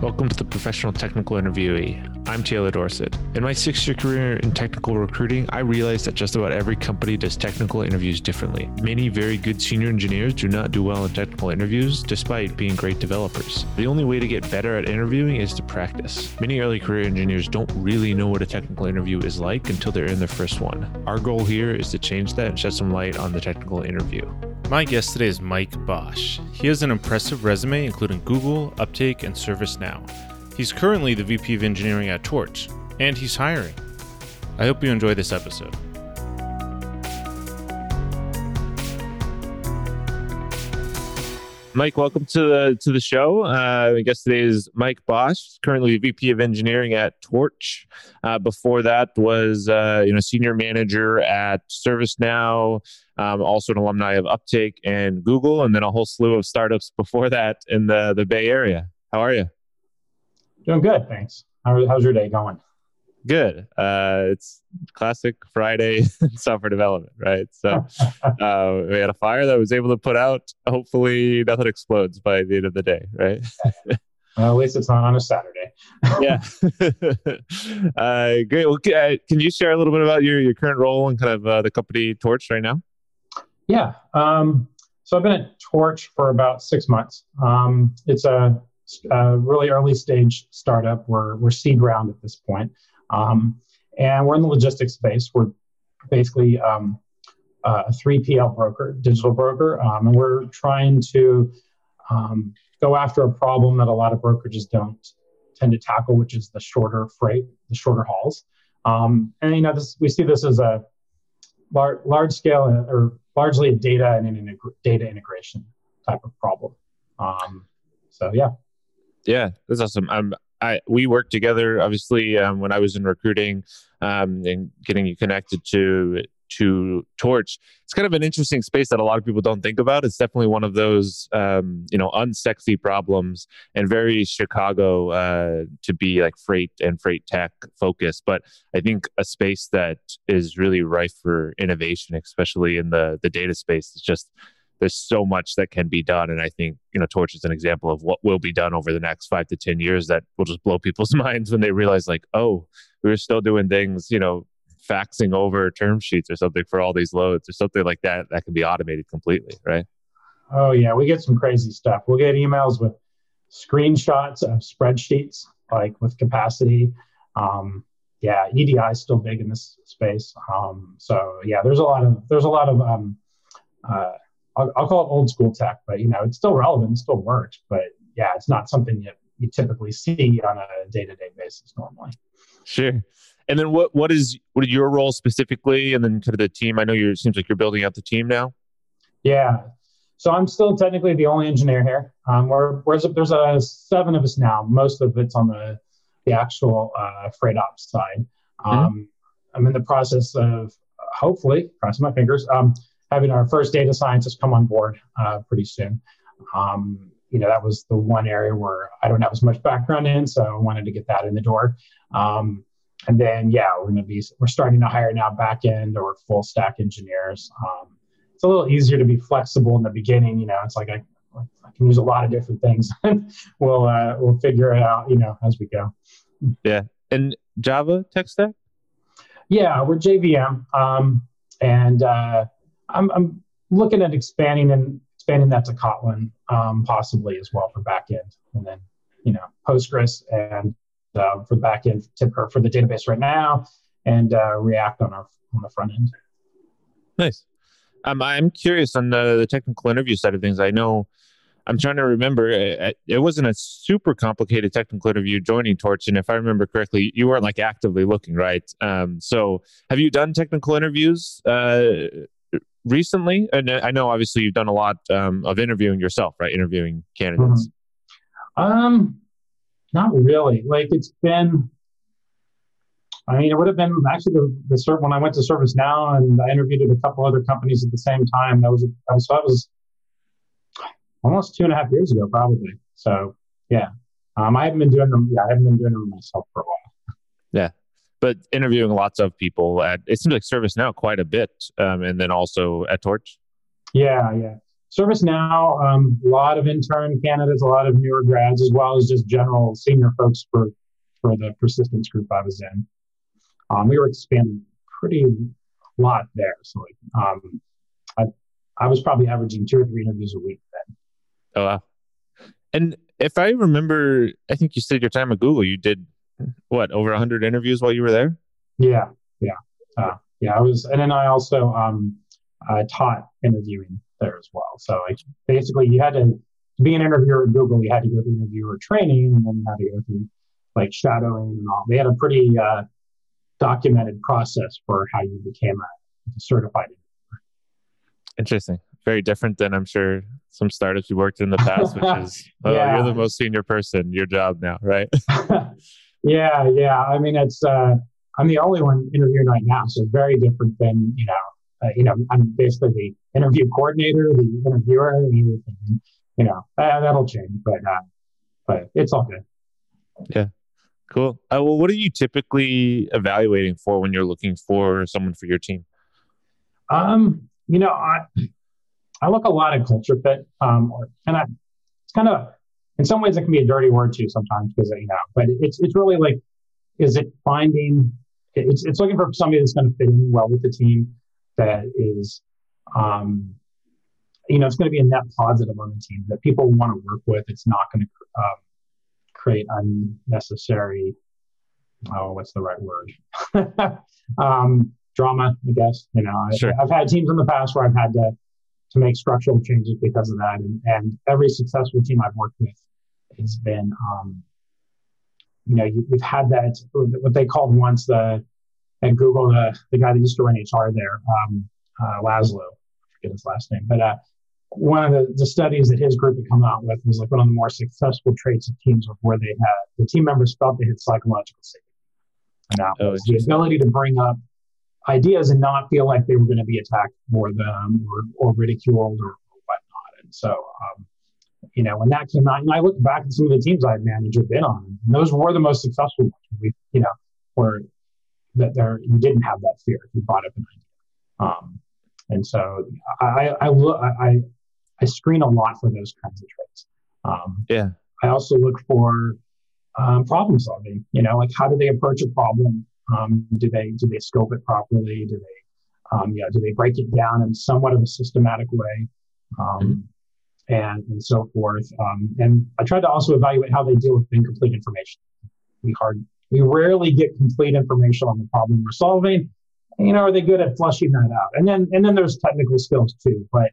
Welcome to the Professional Technical Interviewee. I'm Taylor Dorsett. In my six year career in technical recruiting, I realized that just about every company does technical interviews differently. Many very good senior engineers do not do well in technical interviews despite being great developers. The only way to get better at interviewing is to practice. Many early career engineers don't really know what a technical interview is like until they're in their first one. Our goal here is to change that and shed some light on the technical interview. My guest today is Mike Bosch. He has an impressive resume, including Google, Uptake, and ServiceNow. He's currently the VP of Engineering at Torch, and he's hiring. I hope you enjoy this episode. Mike, welcome to the to the show. Uh, I guess today is Mike Bosch, currently VP of Engineering at Torch. Uh, before that was uh, you know senior manager at ServiceNow, um, also an alumni of Uptake and Google, and then a whole slew of startups before that in the the Bay Area. How are you? Doing good, thanks. How, how's your day going? good. Uh, it's classic Friday software development, right? So uh, we had a fire that was able to put out. Hopefully, nothing explodes by the end of the day, right? well, at least it's not on a Saturday. yeah. uh, great. Well, uh, can you share a little bit about your, your current role and kind of uh, the company Torch right now? Yeah. Um, so I've been at Torch for about six months. Um, it's a, a, really early stage startup. We're, we're seed round at this point. Um, and we're in the logistics space. We're basically um, a 3PL broker, digital broker, um, and we're trying to um, go after a problem that a lot of brokerages don't tend to tackle, which is the shorter freight, the shorter hauls. Um, and you know, this, we see this as a lar- large scale uh, or largely a data and an integ- data integration type of problem. Um, so yeah. Yeah, that's awesome. I'm I we worked together obviously um, when I was in recruiting um, and getting you connected to to Torch. It's kind of an interesting space that a lot of people don't think about. It's definitely one of those um, you know unsexy problems and very Chicago uh, to be like freight and freight tech focused. But I think a space that is really rife for innovation, especially in the the data space. is just there's so much that can be done. And I think, you know, Torch is an example of what will be done over the next five to 10 years that will just blow people's minds when they realize, like, oh, we are still doing things, you know, faxing over term sheets or something for all these loads or something like that that can be automated completely, right? Oh, yeah. We get some crazy stuff. We'll get emails with screenshots of spreadsheets, like with capacity. Um, yeah, EDI is still big in this space. Um, so yeah, there's a lot of there's a lot of um, uh, I'll, I'll, call it old school tech, but you know, it's still relevant, it still works, but yeah, it's not something that you typically see on a day to day basis normally. Sure. And then what what is what is your role specifically, and then kind of the team? I know you. It seems like you're building out the team now. Yeah. So I'm still technically the only engineer here. Um, we're, we're there's a seven of us now. Most of it's on the the actual uh, freight ops side. Mm-hmm. Um, mm-hmm. I'm in the process of hopefully, crossing my fingers, um, having our first data scientist come on board uh, pretty soon. Um, you know, that was the one area where I don't have as much background in, so I wanted to get that in the door. Um, and then, yeah, we're going to be we're starting to hire now back end or full stack engineers. Um, it's a little easier to be flexible in the beginning. You know, it's like I, I can use a lot of different things. we'll uh, we'll figure it out. You know, as we go. Yeah, and Java tech stack. Yeah, we're JVM, um, and uh, I'm, I'm looking at expanding and expanding that to Kotlin um, possibly as well for backend, and then you know Postgres and uh, for backend for, for the database right now, and uh, React on our on the front end. Nice. Um, I'm curious on the, the technical interview side of things. I know I'm trying to remember. It, it, wasn't a super complicated technical interview joining Torch, and if I remember correctly, you weren't like actively looking, right? Um, so, have you done technical interviews uh, recently? And I know obviously you've done a lot um, of interviewing yourself, right? Interviewing candidates. Mm-hmm. Um, not really. Like it's been. I mean, it would have been actually the, the when I went to ServiceNow and I interviewed at a couple other companies at the same time. That was that was, that was almost two and a half years ago, probably. So yeah, um, I haven't been doing them. Yeah, I haven't been doing them myself for a while. But interviewing lots of people at it seems like ServiceNow quite a bit, um, and then also at Torch. Yeah, yeah. ServiceNow, um, a lot of intern candidates, a lot of newer grads, as well as just general senior folks for for the persistence group I was in. Um, we were expanding pretty a lot there, so like, um, I I was probably averaging two or three interviews a week then. Oh wow! And if I remember, I think you said your time at Google, you did what over 100 interviews while you were there. Yeah, yeah, uh, yeah. I was, and then I also um, I taught interviewing there as well. So like basically, you had to be an interviewer at Google. You had to go through interviewer training, and then you had to go through like shadowing and all. They had a pretty uh, documented process for how you became a certified interviewer. Interesting. Very different than I'm sure some startups you worked in the past, which is oh, yeah. you're the most senior person, your job now, right? yeah, yeah. I mean, it's uh, I'm the only one interviewing right now, so very different than you know uh, you know, I'm basically the interview coordinator, the interviewer, everything. You know, uh, that'll change, but uh, but it's all good. Yeah, cool. Uh, well, what are you typically evaluating for when you're looking for someone for your team? Um, you know, I I look a lot at culture fit, um, or, and I it's kind of in some ways it can be a dirty word too sometimes because you know, but it's it's really like, is it finding? It's it's looking for somebody that's going to fit in well with the team that is, um, you know, it's going to be a net positive on the team that people want to work with. It's not going to um, create unnecessary, oh, what's the right word? um, drama, I guess. You know, sure. I, I've had teams in the past where I've had to to make structural changes because of that, and, and every successful team I've worked with has been, um, you know, you, we've had that what they called once the at Google, the, the guy that used to run HR there, um, uh, Laszlo, I forget his last name, but uh, one of the, the, studies that his group had come out with was like one of the more successful traits of teams was where they had the team members felt they had psychological safety. And that oh, was the ability to bring up ideas and not feel like they were going to be attacked for them or, or ridiculed or, or whatnot. And so, um, you know, when that came out, and I look back at some of the teams I've managed or been on, and those were the most successful ones. We, you know, where that there you didn't have that fear if you brought up an idea. Um, and so I, I I I screen a lot for those kinds of traits. Um, yeah. I also look for um, problem solving. You know, like how do they approach a problem? Um, do they do they scope it properly? Do they um, yeah do they break it down in somewhat of a systematic way? Um, mm-hmm. And, and so forth. Um, and I tried to also evaluate how they deal with incomplete information. We hard we rarely get complete information on the problem we're solving. You know, are they good at flushing that out? And then and then there's technical skills too. But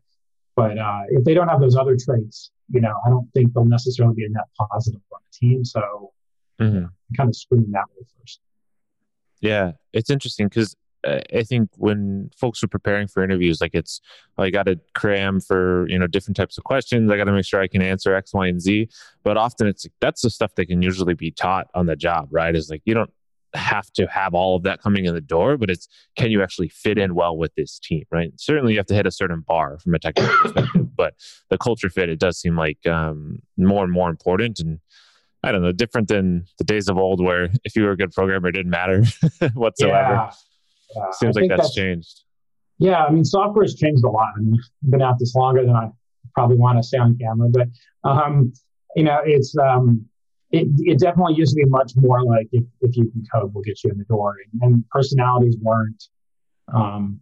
but uh, if they don't have those other traits, you know, I don't think they'll necessarily be a net positive on the team. So mm-hmm. kind of screen that way first. Yeah, it's interesting because I think when folks are preparing for interviews, like it's, I got to cram for, you know, different types of questions. I got to make sure I can answer X, Y, and Z. But often it's that's the stuff that can usually be taught on the job, right? Is like, you don't have to have all of that coming in the door, but it's, can you actually fit in well with this team, right? Certainly you have to hit a certain bar from a technical perspective, but the culture fit, it does seem like um, more and more important. And, I don't know, different than the days of old where if you were a good programmer, it didn't matter whatsoever. Yeah. Uh, Seems like that's, that's, changed. Yeah, I mean, software has changed a lot. I mean, I've been at this longer than I probably want to say on camera, but um, you know, it's um, it, it definitely used to be much more like if, if you can code, we'll get you in the door, and, and personalities weren't um,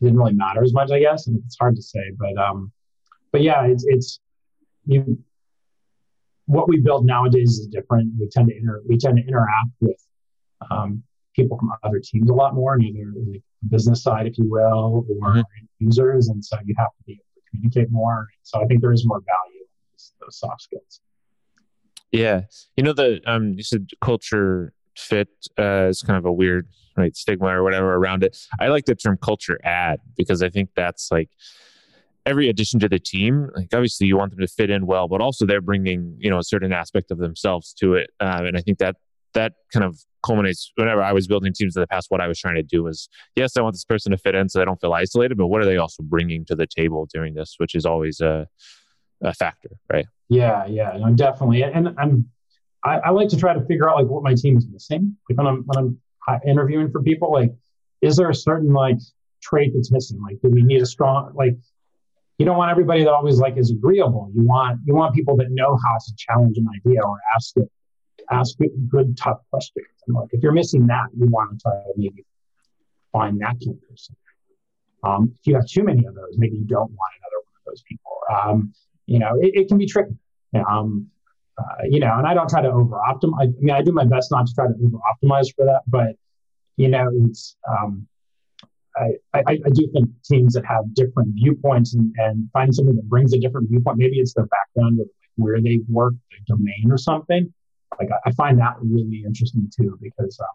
didn't really matter as much, I guess. And it's hard to say, but um, but yeah, it's it's you. What we build nowadays is different. We tend to inter, we tend to interact with um, people from other teams a lot more, either the business side, if you will, or mm-hmm. users. And so you have to be able to communicate more. So I think there is more value in those, those soft skills. Yeah. You know, the, um, you said culture fit uh, is kind of a weird right stigma or whatever around it. I like the term culture add because I think that's like every addition to the team. Like obviously you want them to fit in well, but also they're bringing you know a certain aspect of themselves to it, um, and I think that that kind of culminates whenever I was building teams in the past. What I was trying to do was, yes, I want this person to fit in so they don't feel isolated, but what are they also bringing to the table during this, which is always a, a factor, right? Yeah, yeah, no, definitely. And I'm, I, I like to try to figure out like what my team's missing. Like when I'm when I'm interviewing for people, like, is there a certain like trait that's missing? Like, do we need a strong like? You don't want everybody that always like is agreeable. You want you want people that know how to challenge an idea or ask it, ask good, tough questions. And like, if you're missing that, you want to try to maybe find that kind of person. Um, if you have too many of those, maybe you don't want another one of those people. Um, you know, it, it, can be tricky. Um, uh, you know, and I don't try to over optimize. I mean, I do my best not to try to over optimize for that, but you know, it's um, I, I, I, do think teams that have different viewpoints and, and find something that brings a different viewpoint, maybe it's their background or where they work, their domain or something. Like I, I find that really interesting too, because um,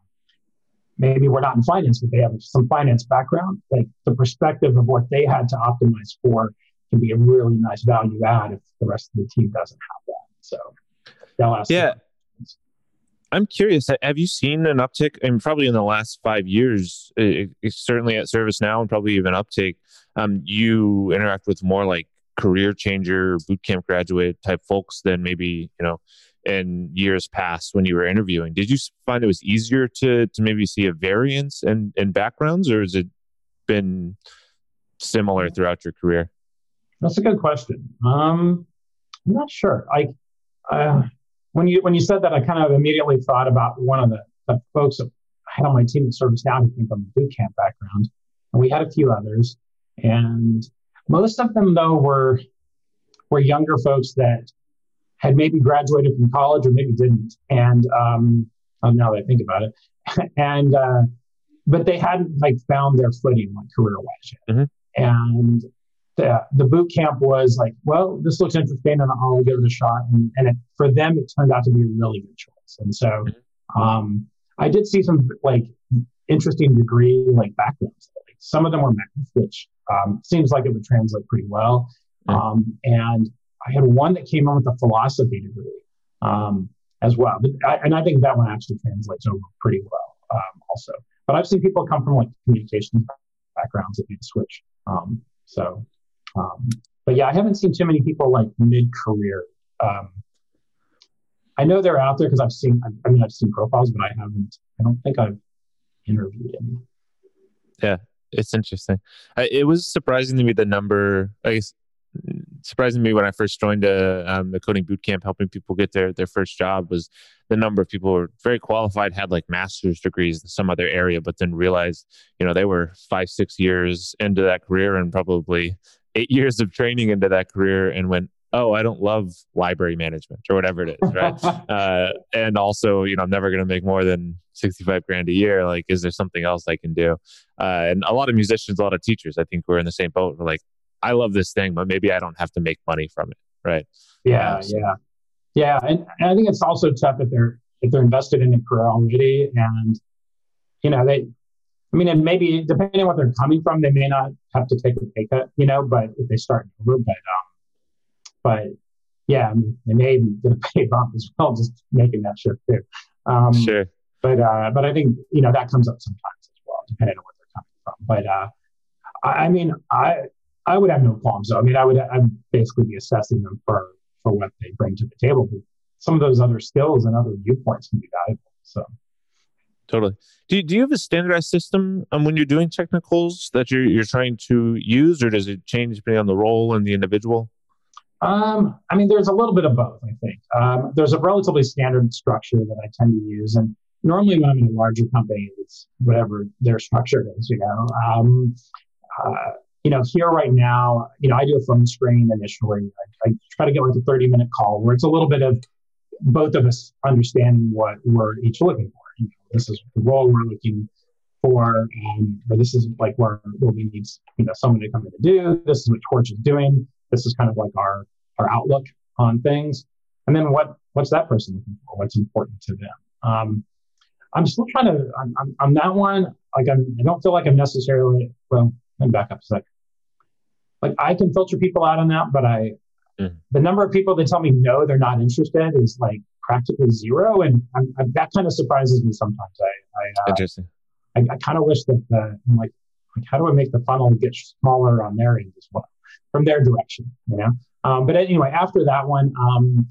maybe we're not in finance, but they have some finance background. Like the perspective of what they had to optimize for can be a really nice value add if the rest of the team doesn't have that. So they'll ask. Yeah. I'm curious. Have you seen an uptick? And probably in the last five years, it, certainly at ServiceNow and probably even Uptake. Um, you interact with more like career changer, bootcamp graduate type folks than maybe you know in years past when you were interviewing. Did you find it was easier to to maybe see a variance in in backgrounds, or has it been similar throughout your career? That's a good question. Um, I'm not sure. I uh, when you when you said that, I kind of immediately thought about one of the, the folks that I had on my team at ServiceNow who came from a boot camp background, and we had a few others, and most of them though were were younger folks that had maybe graduated from college or maybe didn't. And um, oh, now that I think about it, and uh, but they hadn't like found their footing like career wise yet. Mm-hmm. And the, the boot camp was like, well, this looks interesting, and I'll give it a shot. And, and it, for them, it turned out to be a really good choice. And so mm-hmm. um, I did see some like interesting degree like backgrounds. Like, some of them were math, which um, seems like it would translate pretty well. Mm-hmm. Um, and I had one that came in with a philosophy degree um, as well. I, and I think that one actually translates over pretty well um, also. But I've seen people come from like communications backgrounds that need to switch. Um, so, um, but yeah, I haven't seen too many people like mid career. Um, I know they're out there because I've seen, I mean, I've seen profiles, but I haven't, I don't think I've interviewed any. Yeah, it's interesting. it was surprising to me the number. I guess surprising me when I first joined uh, um, the coding boot camp, helping people get their their first job was the number of people who were very qualified, had like master's degrees in some other area, but then realized you know they were five six years into that career and probably eight years of training into that career and went oh i don't love library management or whatever it is right? Uh, and also you know i'm never going to make more than 65 grand a year. Like is there something else i can do? Uh, and a lot of musicians a lot of teachers i think we're in the same boat we're like I love this thing, but maybe I don't have to make money from it. Right. Yeah. Um, so. Yeah. Yeah. And, and I think it's also tough if they're, if they're invested in a career already and, you know, they, I mean, and maybe depending on what they're coming from, they may not have to take a pay cut, you know, but if they start over, but, um, but yeah, I mean, they may get a pay bump as well, just making that shift too. Um, sure. But, uh, but I think, you know, that comes up sometimes as well, depending on what they're coming from. But, uh, I, I mean, I, I would have no qualms. Though. I mean, I would I'd basically be assessing them for for what they bring to the table. But some of those other skills and other viewpoints can be valuable. So totally. Do you, do you have a standardized system um, when you're doing technicals that you're you're trying to use, or does it change depending on the role and the individual? Um, I mean, there's a little bit of both. I think um, there's a relatively standard structure that I tend to use, and normally when I'm in a larger company, it's whatever their structure is. You know, um, uh, you know, here right now, you know, I do a phone screen initially. I, I, try to get like a 30 minute call where it's a little bit of both of us understanding what we're each looking for. You know, this is the role we're looking for, um, or this is like where, where we need, you know, someone to come in to do. This is what Torch is doing. This is kind of like our, our outlook on things. And then what, what's that person looking for? What's important to them? Um, I'm still trying to, I'm, I'm, I'm that one, like I'm, I don't feel like I'm necessarily, well, let me back up a sec like I can filter people out on that, but I mm. the number of people that tell me no, they're not interested is like practically zero, and I'm, I'm, that kind of surprises me sometimes. I, I uh, interesting. I, I kind of wish that the, I'm like, like how do I make the funnel get smaller on their end as well from their direction, you know? Um, but anyway, after that one, um,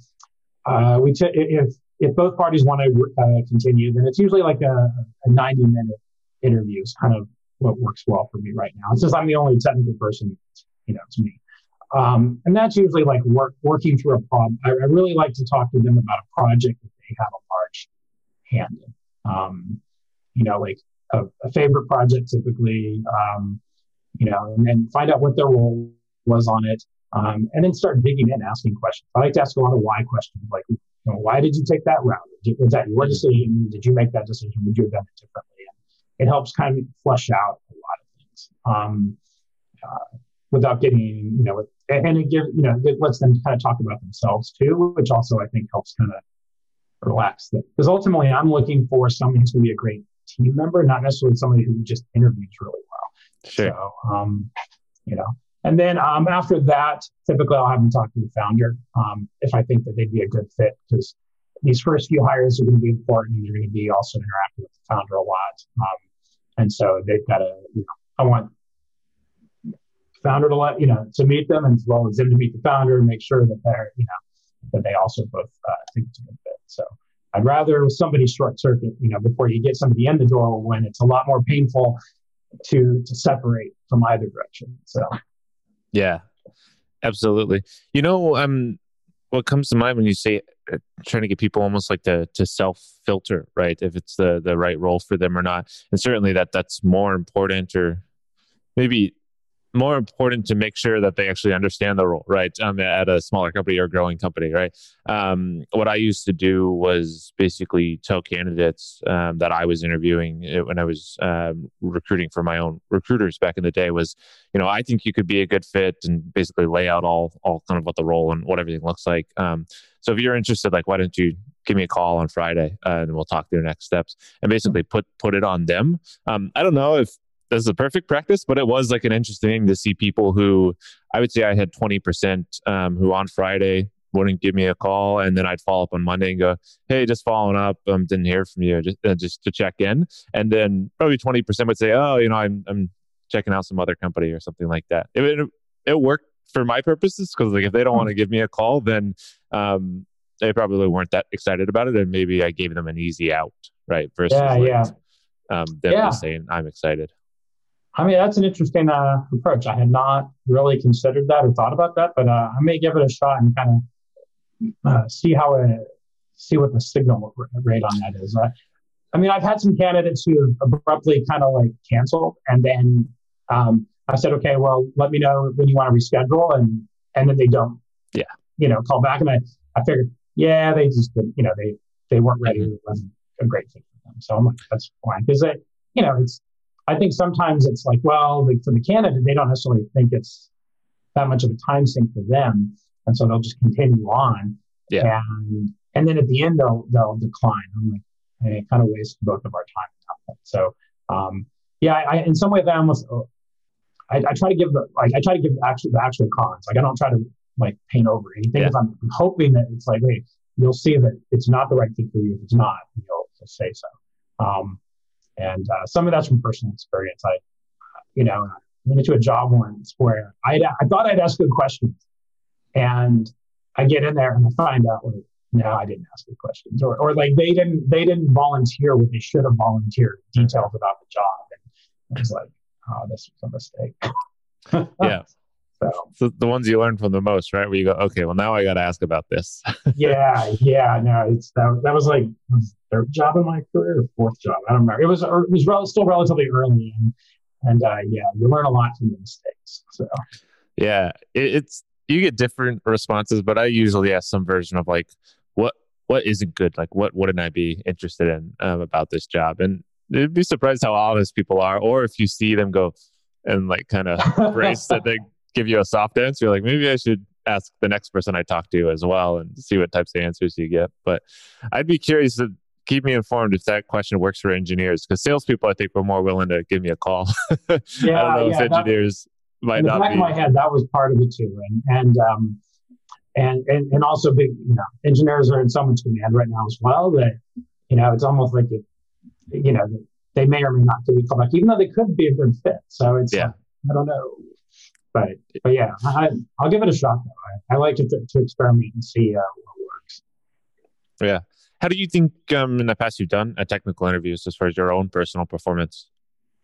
uh, we t- if if both parties want to uh, continue, then it's usually like a, a 90 minute interview kind of what works well for me right now. Since I'm the only technical person, you know, it's me. Um, and that's usually like work, working through a problem. I, I, really like to talk to them about a project that they have a large hand in. Um, you know, like a, a, favorite project typically, um, you know, and then find out what their role was on it, um, and then start digging in, asking questions. I like to ask a lot of why questions, like, you know, why did you take that route? Was that your decision? Did you make that decision? Would you have done it differently? It helps kind of flush out a lot of things um, uh, without getting, you know, and it gives, you know, it lets them kind of talk about themselves too, which also I think helps kind of relax them. Because ultimately, I'm looking for someone who's going to be a great team member, not necessarily somebody who just interviews really well. Sure. So, um, you know, and then um, after that, typically I'll have them talk to the founder um, if I think that they'd be a good fit because these first few hires are going to be important. They're going to be also interacting with the founder a lot. Um, and so they've got to, you know, I want founder to let, you know, to meet them as well as them to meet the founder and make sure that they're, you know, that they also both uh, think it's a good fit. So I'd rather somebody short circuit, you know, before you get somebody in the door when it's a lot more painful to to separate from either direction. So yeah, absolutely. You know, um, what comes to mind when you say uh, trying to get people almost like to to self filter, right? If it's the the right role for them or not, and certainly that that's more important, or maybe more important to make sure that they actually understand the role, right? Um, at a smaller company or growing company, right? Um, what I used to do was basically tell candidates um, that I was interviewing uh, when I was um, recruiting for my own recruiters back in the day was, you know, I think you could be a good fit, and basically lay out all all kind of what the role and what everything looks like. Um, so if you're interested, like, why don't you give me a call on Friday uh, and we'll talk through next steps and basically put put it on them. Um, I don't know if this is a perfect practice, but it was like an interesting thing to see people who I would say I had 20% um, who on Friday wouldn't give me a call. And then I'd follow up on Monday and go, Hey, just following up. Um, didn't hear from you just, uh, just to check in. And then probably 20% would say, Oh, you know, I'm, I'm checking out some other company or something like that. It, it, it worked for my purposes. Cause like, if they don't want to give me a call, then, um, they probably weren't that excited about it. And maybe I gave them an easy out, right? Versus yeah, like, yeah. Um, them yeah. just saying, I'm excited. I mean, that's an interesting uh, approach. I had not really considered that or thought about that, but uh, I may give it a shot and kind of uh, see how it, see what the signal rate on that is. I mean, I've had some candidates who abruptly kind of like canceled, and then um, I said, okay, well, let me know when you want to reschedule, and and then they don't, yeah, you know, call back, and I I figured, yeah, they just didn't, you know, they they weren't ready. Mm-hmm. It wasn't a great fit for them, so I'm like, that's fine because they you know, it's I think sometimes it's like, well, like for the candidate, they don't necessarily think it's that much of a time sink for them, and so they'll just continue on. Yeah. And and then at the end they'll they'll decline. I'm like, and it kind of wastes both of our time at that point. So um, yeah, I, in some ways I almost I, I, try to give the like I try to give the actual the actual cons. Like I don't try to like paint over anything. Yeah. I'm hoping that it's like, hey, you'll see that it's not the right thing for you. If it's not, you'll, you'll say so. Um, and uh, some of that's from personal experience. I, you know, went into a job once where I I thought I'd ask good questions, and I get in there and I find out like, no, I didn't ask good questions, or or like they didn't they didn't volunteer what they should have volunteered details about the job, and I was like, oh, this was a mistake. yeah. So. the ones you learn from the most, right? Where you go, okay, well now I got to ask about this. yeah, yeah, no, it's that, that was like third job in my career, fourth job. I don't remember. It was it was rel- still relatively early, and and uh, yeah, you learn a lot from the mistakes. So yeah, it, it's you get different responses, but I usually ask some version of like what what isn't good, like what wouldn't I be interested in um, about this job, and you'd be surprised how honest people are, or if you see them go and like kind of brace that they give you a soft answer, you're like, maybe I should ask the next person I talk to as well and see what types of answers you get. But I'd be curious to keep me informed if that question works for engineers because salespeople, I think, were more willing to give me a call. yeah, I don't know yeah, if engineers that, might in the not back be. of my head, that was part of it too. And, and, um, and, and, and also big, you know, engineers are in so much demand right now as well that, you know, it's almost like, it, you know, they may or may not give you a call back, even though they could be a good fit. So it's, yeah. Like, I don't know but but yeah, I, will give it a shot. Though. I, I like to, to experiment and see uh, what works. Yeah, How do you think um, in the past you've done a technical interviews as far as your own personal performance?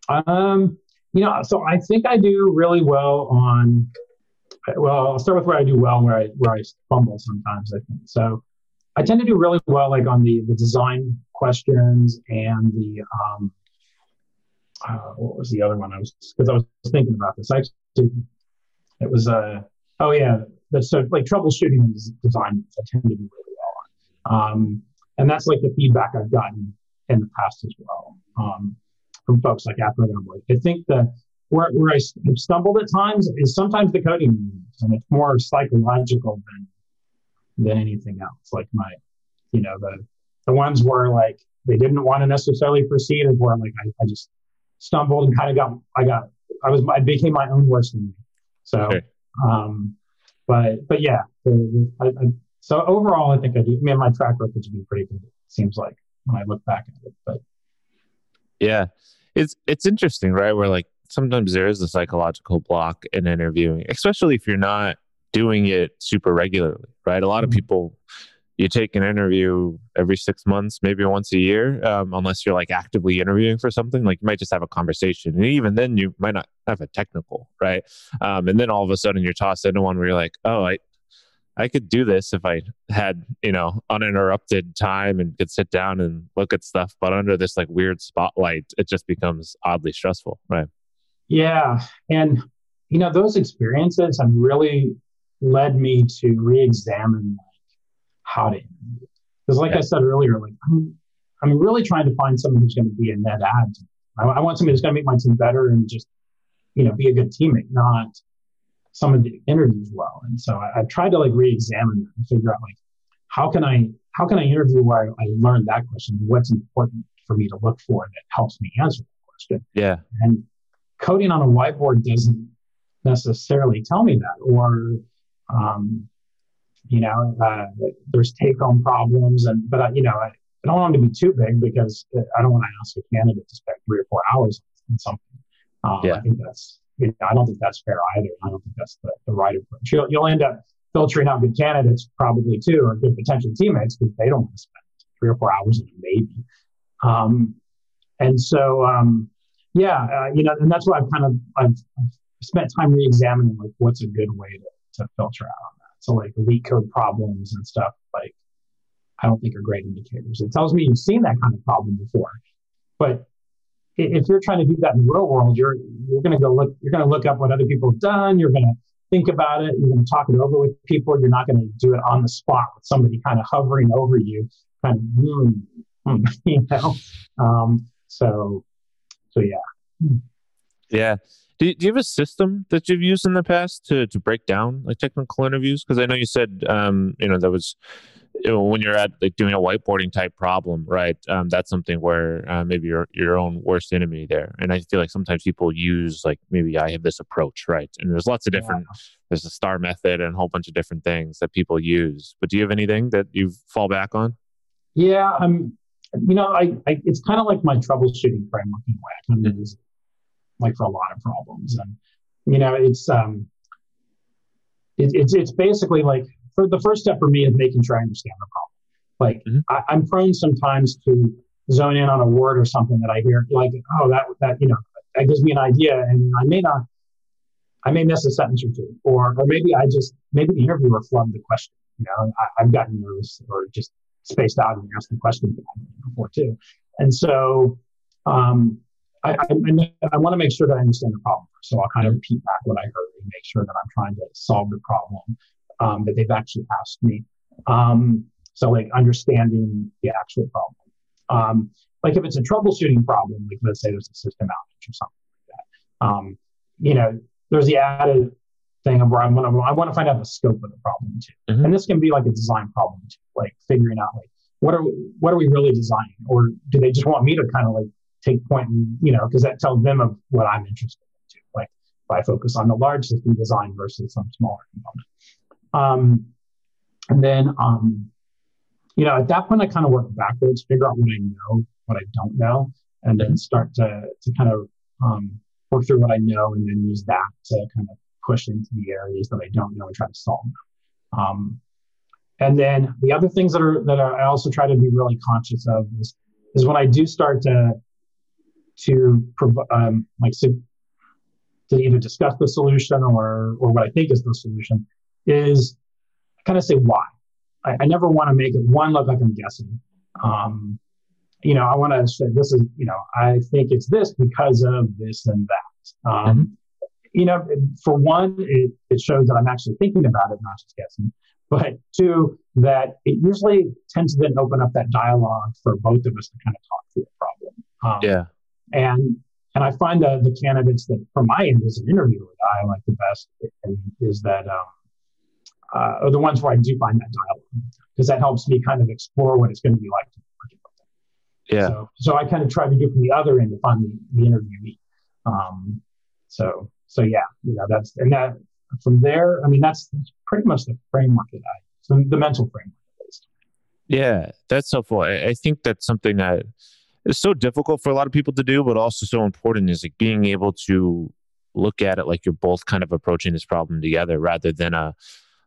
Um, you know, so I think I do really well on. Well, I'll start with where I do well, and where I where I fumble sometimes. I think so. I tend to do really well, like on the the design questions and the um, uh, what was the other one? I was because I was thinking about this. I actually, it was uh oh yeah, so like troubleshooting and design. I tend to do really well on, um, and that's like the feedback I've gotten in the past as well um, from folks like Apple I think that where, where I stumbled at times is sometimes the coding and it's more psychological than than anything else. Like my, you know, the the ones where like they didn't want to necessarily proceed is where like I, I just stumbled and kind of got I got I was I became my own worst enemy. So, okay. um, but but yeah, the, I, I, so overall I think I do. I mean, my track record to be pretty good. It seems like when I look back at it, but yeah, it's it's interesting, right? Where like sometimes there is a psychological block in interviewing, especially if you're not doing it super regularly, right? A lot of mm-hmm. people you take an interview every six months, maybe once a year, um, unless you're like actively interviewing for something. Like you might just have a conversation, and even then, you might not have a technical, right? Um, and then all of a sudden, you're tossed into one where you're like, oh, I, I could do this if I had, you know, uninterrupted time and could sit down and look at stuff. But under this like weird spotlight, it just becomes oddly stressful, right? Yeah, and you know, those experiences have really led me to re-examine how to interview. Because, like yeah. I said earlier, like I'm, I'm really trying to find someone who's going to be a net add. I, I want somebody who's going to make my team better and just, you know, be a good teammate, not someone that interviews well. And so I, have tried to like re-examine that and figure out like how can I how can I interview where I, I learned that question? What's important for me to look for that helps me answer that question? Yeah. And coding on a whiteboard doesn't necessarily tell me that, or um, you know, uh, there's take home problems. And, but, I, you know, I, I don't want them to be too big because I don't want to ask a candidate to spend three or four hours on something. Um, yeah. I think that's, you know, I don't think that's fair either. I don't think that's the, the right approach. You'll, you'll end up filtering out good candidates probably too, or good potential teammates because they don't want to spend three or four hours on a maybe. Um, and so, um, yeah, uh, you know, and that's why I've kind of I've, spent time re-examining like what's a good way to, to filter out. So like LeetCode problems and stuff like I don't think are great indicators. It tells me you've seen that kind of problem before. But if you're trying to do that in the real world, you're you're going to go look. You're going to look up what other people have done. You're going to think about it. You're going to talk it over with people. You're not going to do it on the spot with somebody kind of hovering over you, kind of mm, mm, you know. Um, so, so yeah. Yeah. Do, do you have a system that you've used in the past to, to break down like technical interviews? Because I know you said, um, you know, that was when you're at like doing a whiteboarding type problem, right? Um, that's something where uh, maybe you're your own worst enemy there. And I feel like sometimes people use like maybe I have this approach, right? And there's lots of different. Yeah. There's a star method and a whole bunch of different things that people use. But do you have anything that you fall back on? Yeah, I'm. You know, I, I it's kind of like my troubleshooting framework in a way. I kind of use like for a lot of problems. And you know, it's um, it, it's it's basically like for the first step for me is making sure I understand the problem. Like mm-hmm. I, I'm prone sometimes to zone in on a word or something that I hear, like oh that that you know that gives me an idea, and I may not. I may miss a sentence or two, or or maybe I just maybe the interviewer flubbed the question. You know, I, have gotten nervous or just spaced out and asked the question before too, and so um, I, I, I want to make sure that I understand the problem. So I'll kind of repeat back what I heard and make sure that I'm trying to solve the problem um, that they've actually asked me. Um, so like understanding the actual problem. Um, like if it's a troubleshooting problem, like let's say there's a system outage or something like that. Um, you know, there's the added thing of where I want to I want to find out the scope of the problem too. Mm-hmm. And this can be like a design problem too, like figuring out like what are what are we really designing, or do they just want me to kind of like take point in, you know, because that tells them of what I'm interested in too. Like if I focus on the large system design versus some smaller component. Um, and then, um, you know, at that point, I kind of work backwards, figure out what I know, what I don't know, and then start to, to kind of um, work through what I know and then use that to kind of push into the areas that I don't know and try to solve them. Um, and then the other things that are that I also try to be really conscious of is is when I do start to to provide um, like to, to either discuss the solution or or what I think is the solution is kind of say why. I, I never want to make it one look like I'm guessing. Um, you know, I want to say this is, you know, I think it's this because of this and that. Um, mm-hmm. You know, for one, it, it shows that I'm actually thinking about it, not just guessing. But two, that it usually tends to then open up that dialogue for both of us to kind of talk through the problem. Um, yeah. And and I find that the candidates that, from my end as an interviewer, that I like the best is that um, uh, are the ones where I do find that dialogue because that helps me kind of explore what it's going to be like to work with them. Yeah. So, so I kind of try to do from the other end to find the, the interviewee. Um, so so yeah, you know that's and that from there, I mean that's, that's pretty much the framework that I so the mental framework. Yeah, that's helpful. I, I think that's something that is so difficult for a lot of people to do, but also so important is like being able to look at it like you're both kind of approaching this problem together rather than a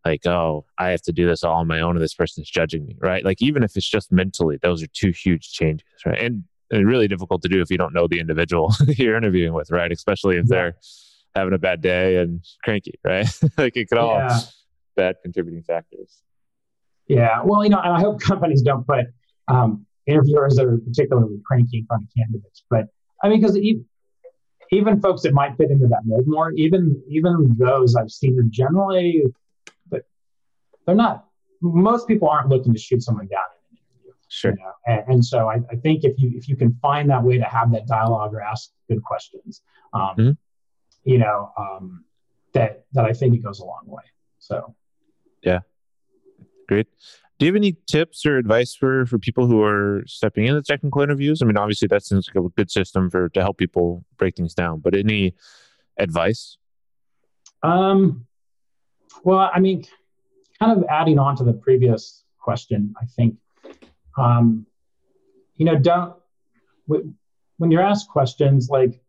like, oh, I have to do this all on my own and this person's judging me, right? Like, even if it's just mentally, those are two huge changes, right? And, and really difficult to do if you don't know the individual you're interviewing with, right? Especially if yeah. they're having a bad day and cranky, right? like, it could all yeah. bad contributing factors. Yeah. Well, you know, and I hope companies don't put um, interviewers that are particularly cranky in front of candidates. But I mean, because even, even folks that might fit into that mold more, even even those I've seen are generally but they're not. Most people aren't looking to shoot someone down in an interview. Sure. You know? and, and, so I, I, think if you if you can find that way to have that dialogue or ask good questions, um, mm-hmm. you know, um, that that I think it goes a long way. So. Yeah. Great. Do you have any tips or advice for for people who are stepping into technical interviews? I mean, obviously that seems like a good system for to help people break things down. But any advice? Um. Well, I mean, kind of adding on to the previous question, I think, um, you know, don't, when you're asked questions, like,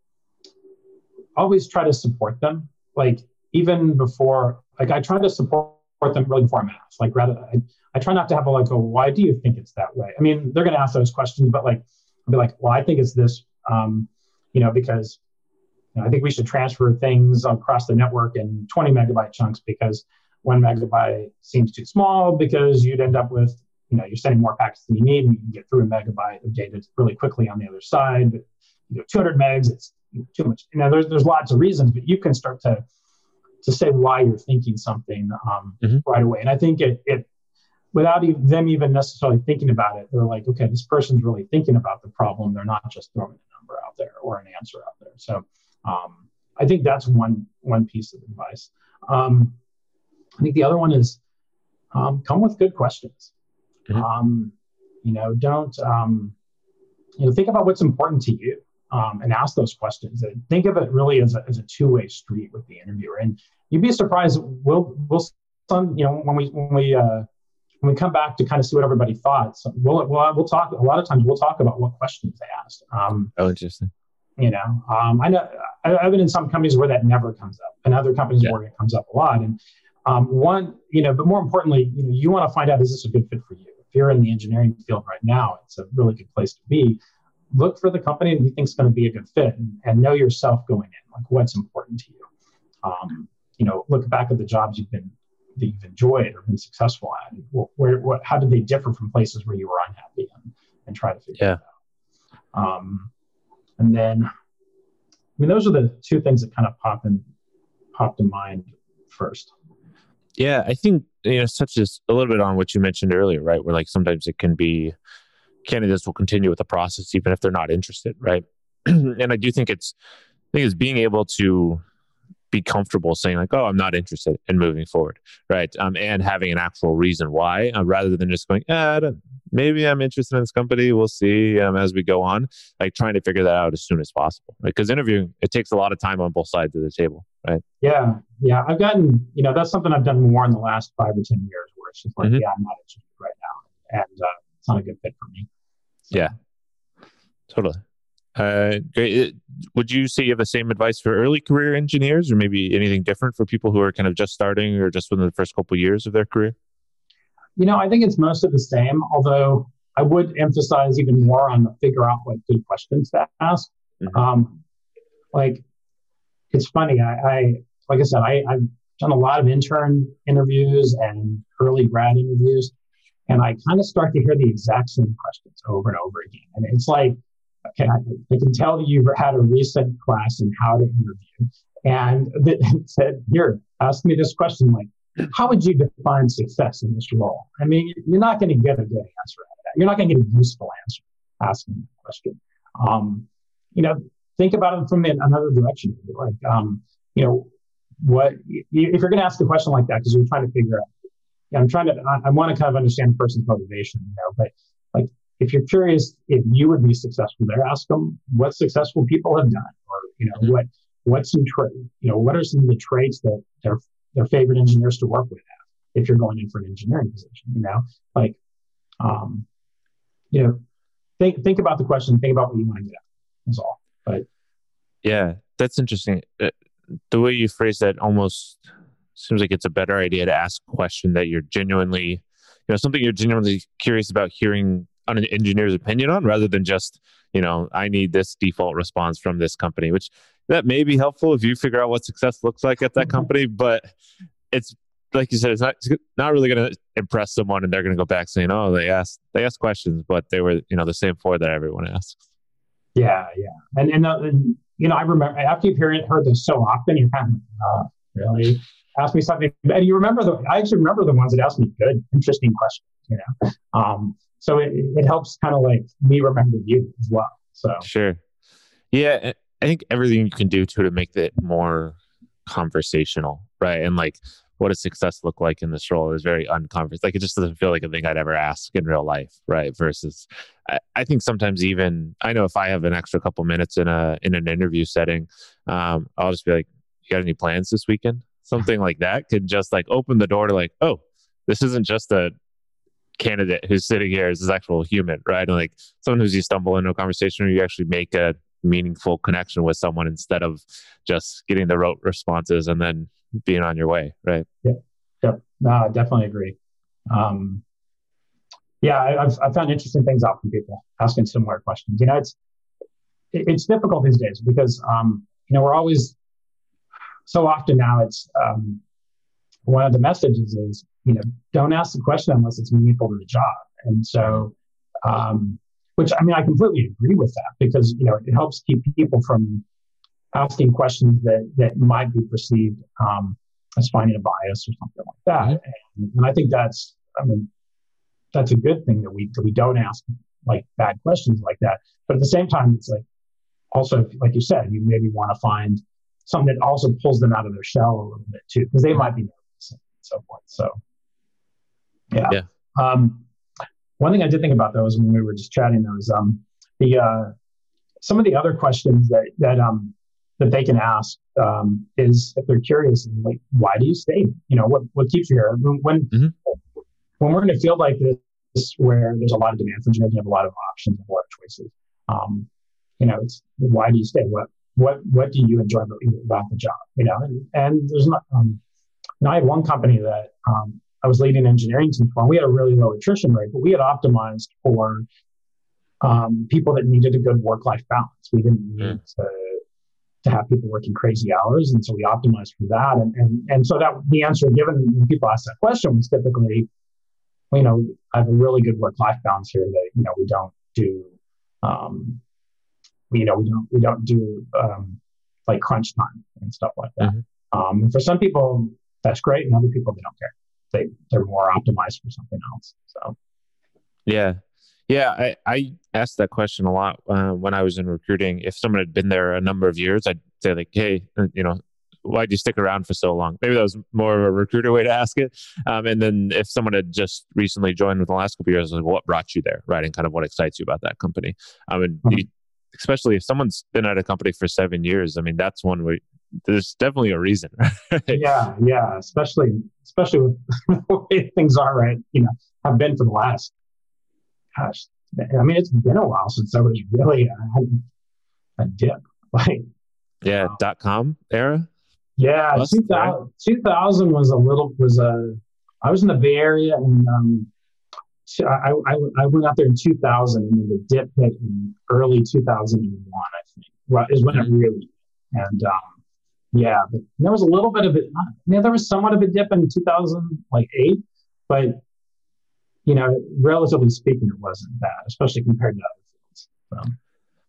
always try to support them. Like, even before, like, I try to support them really before I'm asked. Like, rather, I, I try not to have a, like, a, why do you think it's that way? I mean, they're going to ask those questions, but like, I'll be like, well, I think it's this, um, you know, because you know, I think we should transfer things across the network in 20 megabyte chunks because one megabyte seems too small because you'd end up with, you know, you're sending more packets than you need and you can get through a megabyte of data really quickly on the other side. But, you know, 200 megs, it's too much. You know, there's, there's lots of reasons, but you can start to, to say why you're thinking something um, mm-hmm. right away. And I think it, it without even, them even necessarily thinking about it, they're like, okay, this person's really thinking about the problem. They're not just throwing a number out there or an answer out there. So um, I think that's one one piece of advice. Um, I think the other one is um, come with good questions. Mm-hmm. Um, you know, don't um, you know think about what's important to you um, and ask those questions. And think of it really as a, as a two way street with the interviewer. And you'd be surprised. We'll we'll some you know when we when we uh, when we come back to kind of see what everybody thought. So we'll, we'll we'll talk a lot of times. We'll talk about what questions they asked. Um, oh, interesting. You know, um, I know I, have been in some companies where that never comes up, and other companies yeah. where it comes up a lot. And um, one, you know, but more importantly, you know, you want to find out is this a good fit for you? If you're in the engineering field right now, it's a really good place to be. Look for the company that you think is going to be a good fit, and, and, know yourself going in, like what's important to you. Um, you know, look back at the jobs you've been that you've enjoyed or been successful at. Where, what, how did they differ from places where you were unhappy, and, and try to figure yeah. it out. Um, and then, I mean, those are the two things that kind of pop in, popped in mind first. Yeah, I think you know, it touches a little bit on what you mentioned earlier, right? Where like sometimes it can be candidates will continue with the process even if they're not interested, right? and I do think it's I think it's being able to be comfortable saying like, "Oh, I'm not interested in moving forward," right? Um, and having an actual reason why, uh, rather than just going, ah, "Maybe I'm interested in this company. We'll see um, as we go on." Like trying to figure that out as soon as possible, right? Because interviewing it takes a lot of time on both sides of the table, right? Yeah, yeah. I've gotten, you know, that's something I've done more in the last five or ten years, where it's just like, mm-hmm. yeah, I'm not interested right now, and uh, it's not a good fit for me. So. Yeah, totally. Uh, great. Would you say you have the same advice for early career engineers, or maybe anything different for people who are kind of just starting or just within the first couple of years of their career? You know, I think it's most of the same, although I would emphasize even more on the figure out what good questions to ask. Mm-hmm. Um, like, it's funny. I, I like I said, I, I've done a lot of intern interviews and early grad interviews, and I kind of start to hear the exact same questions over and over again. And it's like, okay, I, can tell that you've had a recent class in how to interview, and that said, here, ask me this question like, how would you define success in this role? I mean, you're not going to get a good answer out of that. You're not going to get a useful answer asking that question. Um, you know, think about it from another direction. Like, um, you know, what if you're going to ask a question like that because you're trying to figure out i'm trying to i, I want to kind of understand the person's motivation you know but like if you're curious if you would be successful there ask them what successful people have done or you know mm-hmm. what what's some tra- you know what are some of the traits that their their favorite engineers to work with have if you're going in for an engineering position you know like um you know think think about the question think about what you want to get at is all but yeah that's interesting uh, the way you phrase that almost seems like it's a better idea to ask a question that you're genuinely, you know, something you're genuinely curious about hearing on an engineer's opinion on rather than just, you know, I need this default response from this company, which that may be helpful if you figure out what success looks like at that mm-hmm. company, but it's like you said, it's not it's not really going to impress someone, and they're going to go back saying, "Oh, they asked they asked questions, but they were you know the same four that everyone asks." Yeah, yeah, and and, uh, and you know, I remember after you've heard, heard this so often, you're kind of uh, really ask me something, and you remember the. I actually remember the ones that asked me good, interesting questions. You know, um, so it, it helps kind of like me remember you as well. So sure, yeah, I think everything you can do to to make it more conversational, right? And like what does success look like in this role is very unconference. Like it just doesn't feel like a thing I'd ever ask in real life, right? Versus, I, I, think sometimes even I know if I have an extra couple minutes in a in an interview setting, um, I'll just be like, "You got any plans this weekend?" Something like that could just like open the door to like, "Oh, this isn't just a candidate who's sitting here; it's an actual human, right?" And like someone who's you stumble into a conversation or you actually make a meaningful connection with someone instead of just getting the rote responses and then being on your way, right? Yeah, yeah, no, I definitely agree. Um, yeah, I, have I've found interesting things out from people asking similar questions. You know, it's it's difficult these days because um, you know we're always so often now. It's um, one of the messages is you know don't ask the question unless it's meaningful to the job, and so um, which I mean I completely agree with that because you know it helps keep people from asking questions that that might be perceived um, as finding a bias or something like that. And, and, I think that's, I mean, that's a good thing that we that we don't ask like bad questions like that. But at the same time, it's like also, like you said, you maybe want to find something that also pulls them out of their shell a little bit too, because they might be nervous and so forth. So, yeah. yeah. Um, one thing I did think about though is when we were just chatting, though, is um, the uh, some of the other questions that that um, that they can ask um, is if they're curious, like, why do you stay? You know, what what keeps you here? When mm-hmm. when we're in a field like this, where there's a lot of demand for engineers, you have a lot of options, a lot of choices. Um, you know, it's why do you stay? What what what do you enjoy about the job? You know, and, and there's not. Um, I had one company that um, I was leading engineering team for. And we had a really low attrition rate, but we had optimized for um, people that needed a good work life balance. We didn't need mm. to to have people working crazy hours. And so we optimized for that. And, and, and so that the answer given when people ask that question was typically, you know, I have a really good work life balance here that, you know, we don't do, um, you know, we don't, we don't do, um, like crunch time and stuff like that. Mm-hmm. Um, for some people, that's great. And other people, they don't care. They, they're more optimized for something else. So, yeah. Yeah, I, I asked that question a lot uh, when I was in recruiting. If someone had been there a number of years, I'd say like, "Hey, uh, you know, why'd you stick around for so long?" Maybe that was more of a recruiter way to ask it. Um, and then if someone had just recently joined within the last couple years, like, what brought you there, right? And kind of what excites you about that company. I mean, mm-hmm. you, especially if someone's been at a company for seven years, I mean, that's one where there's definitely a reason. Right? Yeah, yeah, especially especially with the way things are, right? You know, I've been for the last gosh, I mean, it's been a while since I was really uh, a dip. Like, yeah, dot com era. Yeah, 2000, 2000, was a little was a I was in the Bay Area and um, I, I, I, went out there in 2000 and then the dip hit in early 2001, I think, is when it mm-hmm. really, and um, yeah, but there was a little bit of it. Yeah, there was somewhat of a dip in 2000, like eight, but you know, relatively speaking, it wasn't bad, especially compared to other fields. So.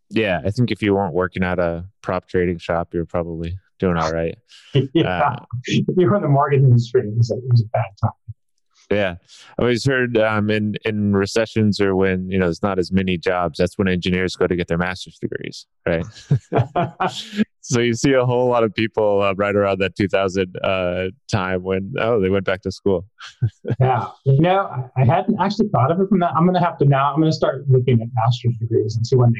Yeah, I think if you weren't working at a prop trading shop, you're probably doing all right. yeah, uh, if you were in the mortgage industry, it was, a, it was a bad time. Yeah, I always heard um, in in recessions or when you know there's not as many jobs, that's when engineers go to get their master's degrees, right? so you see a whole lot of people uh, right around that 2000 uh, time when oh they went back to school. yeah, you know I hadn't actually thought of it from that. I'm going to have to now. I'm going to start looking at master's degrees and see when they.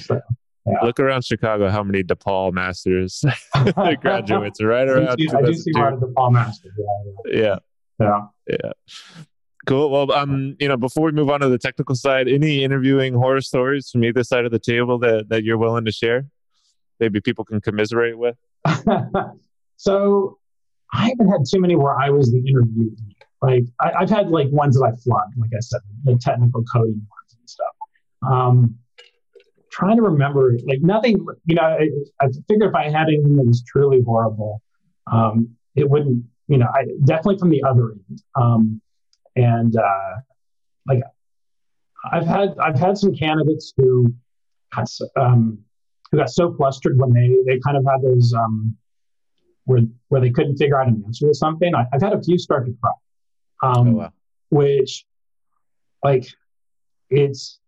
So, yeah. Look around Chicago, how many DePaul masters graduates right around. I do see, I do see a lot of DePaul masters. Yeah, yeah. Yeah. Yeah. Cool. Well, um, you know, before we move on to the technical side, any interviewing horror stories from either side of the table that, that you're willing to share? Maybe people can commiserate with. so I haven't had too many where I was the interviewee. Like I, have had like ones that I flunked, like I said, the technical coding ones and stuff. Um, trying to remember, like nothing. You know, I, I figured if I had anything that was truly horrible, um, it wouldn't you know, I definitely from the other end. Um, and uh, like I've had I've had some candidates who got, um, who got so flustered when they they kind of had those um, where where they couldn't figure out an answer to something. I, have had a few start to cry, um, oh, wow. which like it's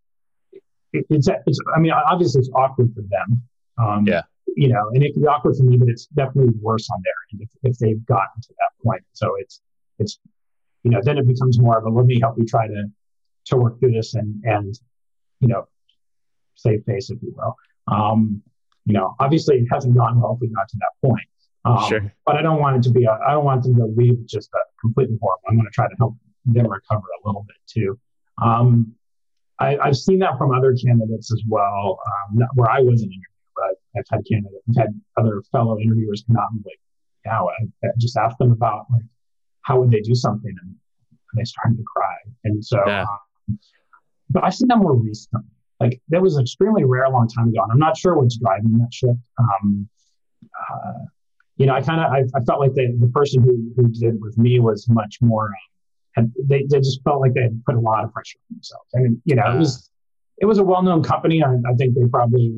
it's it's I mean obviously it's awkward for them. Um, yeah you know, and it can be awkward for me, but it's definitely worse on their end if, if they've gotten to that point. So it's, it's, you know, then it becomes more of a, let me help you try to, to work through this and, and, you know, save face, if you will. Um, you know, obviously it hasn't gone well if we got to that point. Um, sure. But I don't want it to be, I don't want them to leave just a completely horrible. I'm going to try to help them recover a little bit too. Um, I, have seen that from other candidates as well, um, where I wasn't interviewed I've had candidates, I've had other fellow interviewers come out and like, yeah, I, I just asked them about like how would they do something, and they started to cry. And so, yeah. um, but I've seen that more recently. Like that was extremely rare a long time ago, and I'm not sure what's driving that shift. Um, uh, you know, I kind of I, I, felt like the the person who who did it with me was much more. Um, had, they, they just felt like they had put a lot of pressure on themselves. I mean, you know, it was it was a well known company. I, I think they probably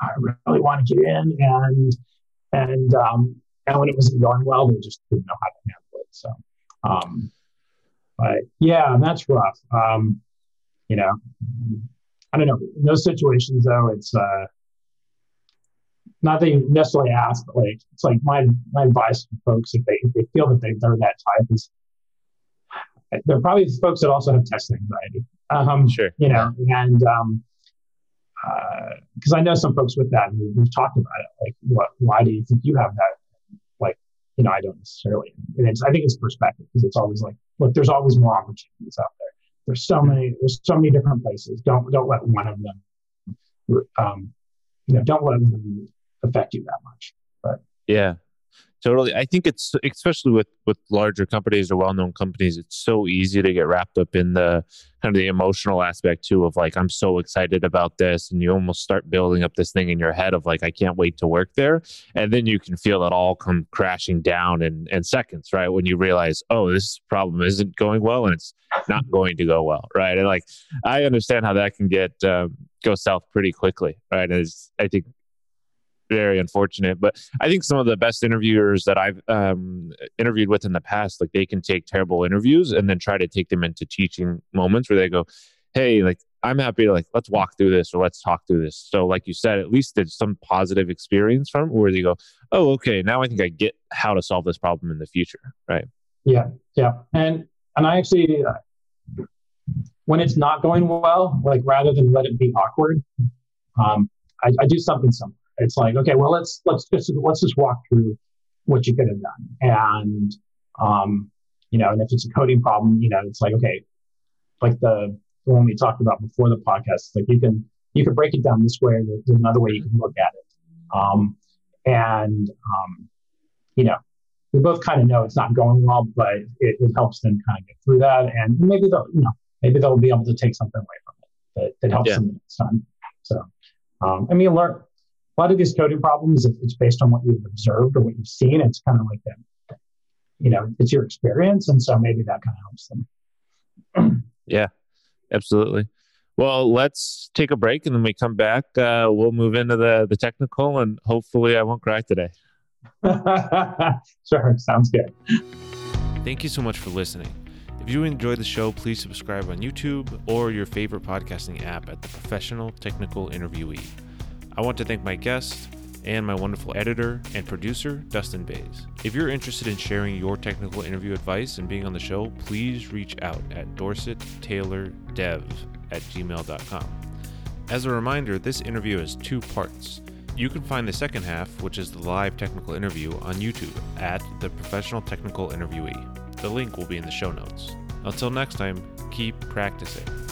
I really want to get in, and and um, and when it wasn't going well, they just didn't know how to handle it. So, um, but yeah, that's rough. Um, you know, I don't know. In those situations, though, it's uh, not that you necessarily ask, but like it's like my my advice to folks if they if they feel that they, they're that type is they're probably folks that also have test anxiety. Um, sure. You know, and um, because uh, I know some folks with that, and we've, we've, talked about it. Like, what? Why do you think you have that? Like, you know, I don't necessarily. And it's I think it's perspective because it's always like, look, there's always more opportunities out there. There's so many. There's so many different places. Don't don't let one of them. Um, you know, don't let them affect you that much. But yeah, Totally. I think it's especially with with larger companies or well-known companies, it's so easy to get wrapped up in the kind of the emotional aspect too of like I'm so excited about this and you almost start building up this thing in your head of like I can't wait to work there and then you can feel it all come crashing down in in seconds, right? When you realize, "Oh, this problem isn't going well and it's not going to go well," right? And like I understand how that can get um, go south pretty quickly, right? As I think very unfortunate. But I think some of the best interviewers that I've um, interviewed with in the past, like they can take terrible interviews and then try to take them into teaching moments where they go, "Hey, like I'm happy to like let's walk through this or let's talk through this." So, like you said, at least there's some positive experience from where they go, "Oh, okay, now I think I get how to solve this problem in the future." Right? Yeah, yeah, and and I actually. When it's not going well, like rather than let it be awkward, um, I, I do something similar. It's like, okay, well, let's let's just let's just walk through what you could have done, and um, you know, and if it's a coding problem, you know, it's like, okay, like the, the one we talked about before the podcast, like you can you can break it down this way. There's another way you can look at it, um, and um, you know, we both kind of know it's not going well, but it, it helps them kind of get through that, and maybe they'll you know maybe they'll be able to take something away from it that, that helps yeah. them next time. So, um, I mean, learn a lot of these coding problems. It's based on what you've observed or what you've seen, it's kind of like that. You know, it's your experience, and so maybe that kind of helps them. yeah, absolutely. Well, let's take a break and then we come back. Uh, we'll move into the the technical, and hopefully, I won't cry today. sure, sounds good. Thank you so much for listening. If you enjoyed the show, please subscribe on YouTube or your favorite podcasting app at the Professional Technical Interviewee. I want to thank my guest and my wonderful editor and producer, Dustin Bays. If you're interested in sharing your technical interview advice and being on the show, please reach out at dorsettaylordev at gmail.com. As a reminder, this interview has two parts. You can find the second half, which is the live technical interview, on YouTube at the Professional Technical Interviewee. The link will be in the show notes. Until next time, keep practicing.